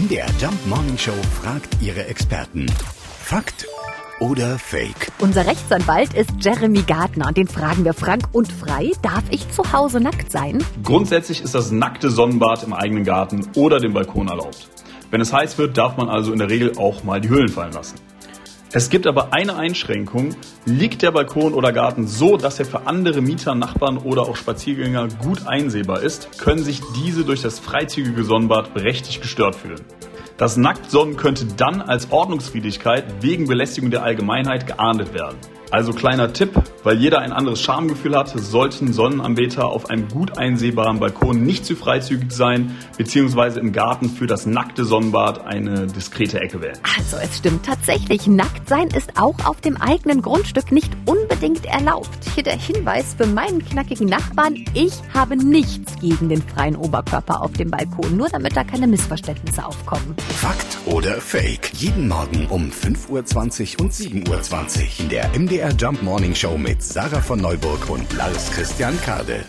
MDR Jump Morning Show fragt ihre Experten. Fakt oder Fake? Unser Rechtsanwalt ist Jeremy Gardner und den fragen wir frank und frei. Darf ich zu Hause nackt sein? Grundsätzlich ist das nackte Sonnenbad im eigenen Garten oder dem Balkon erlaubt. Wenn es heiß wird, darf man also in der Regel auch mal die Hüllen fallen lassen. Es gibt aber eine Einschränkung. Liegt der Balkon oder Garten so, dass er für andere Mieter, Nachbarn oder auch Spaziergänger gut einsehbar ist, können sich diese durch das freizügige Sonnenbad berechtigt gestört fühlen. Das Nacktsonnen könnte dann als Ordnungswidrigkeit wegen Belästigung der Allgemeinheit geahndet werden. Also kleiner Tipp, weil jeder ein anderes Schamgefühl hat, sollten Sonnenanbeter auf einem gut einsehbaren Balkon nicht zu freizügig sein, beziehungsweise im Garten für das nackte Sonnenbad eine diskrete Ecke wählen. Also es stimmt tatsächlich, nackt sein ist auch auf dem eigenen Grundstück nicht unbedingt erlaubt. Hier der Hinweis für meinen knackigen Nachbarn, ich habe nichts gegen den freien Oberkörper auf dem Balkon, nur damit da keine Missverständnisse aufkommen. Fakt oder Fake? Jeden Morgen um 5.20 Uhr und 7.20 Uhr in der MDR Jump Morning Show mit Sarah von Neuburg und Lars Christian Kade.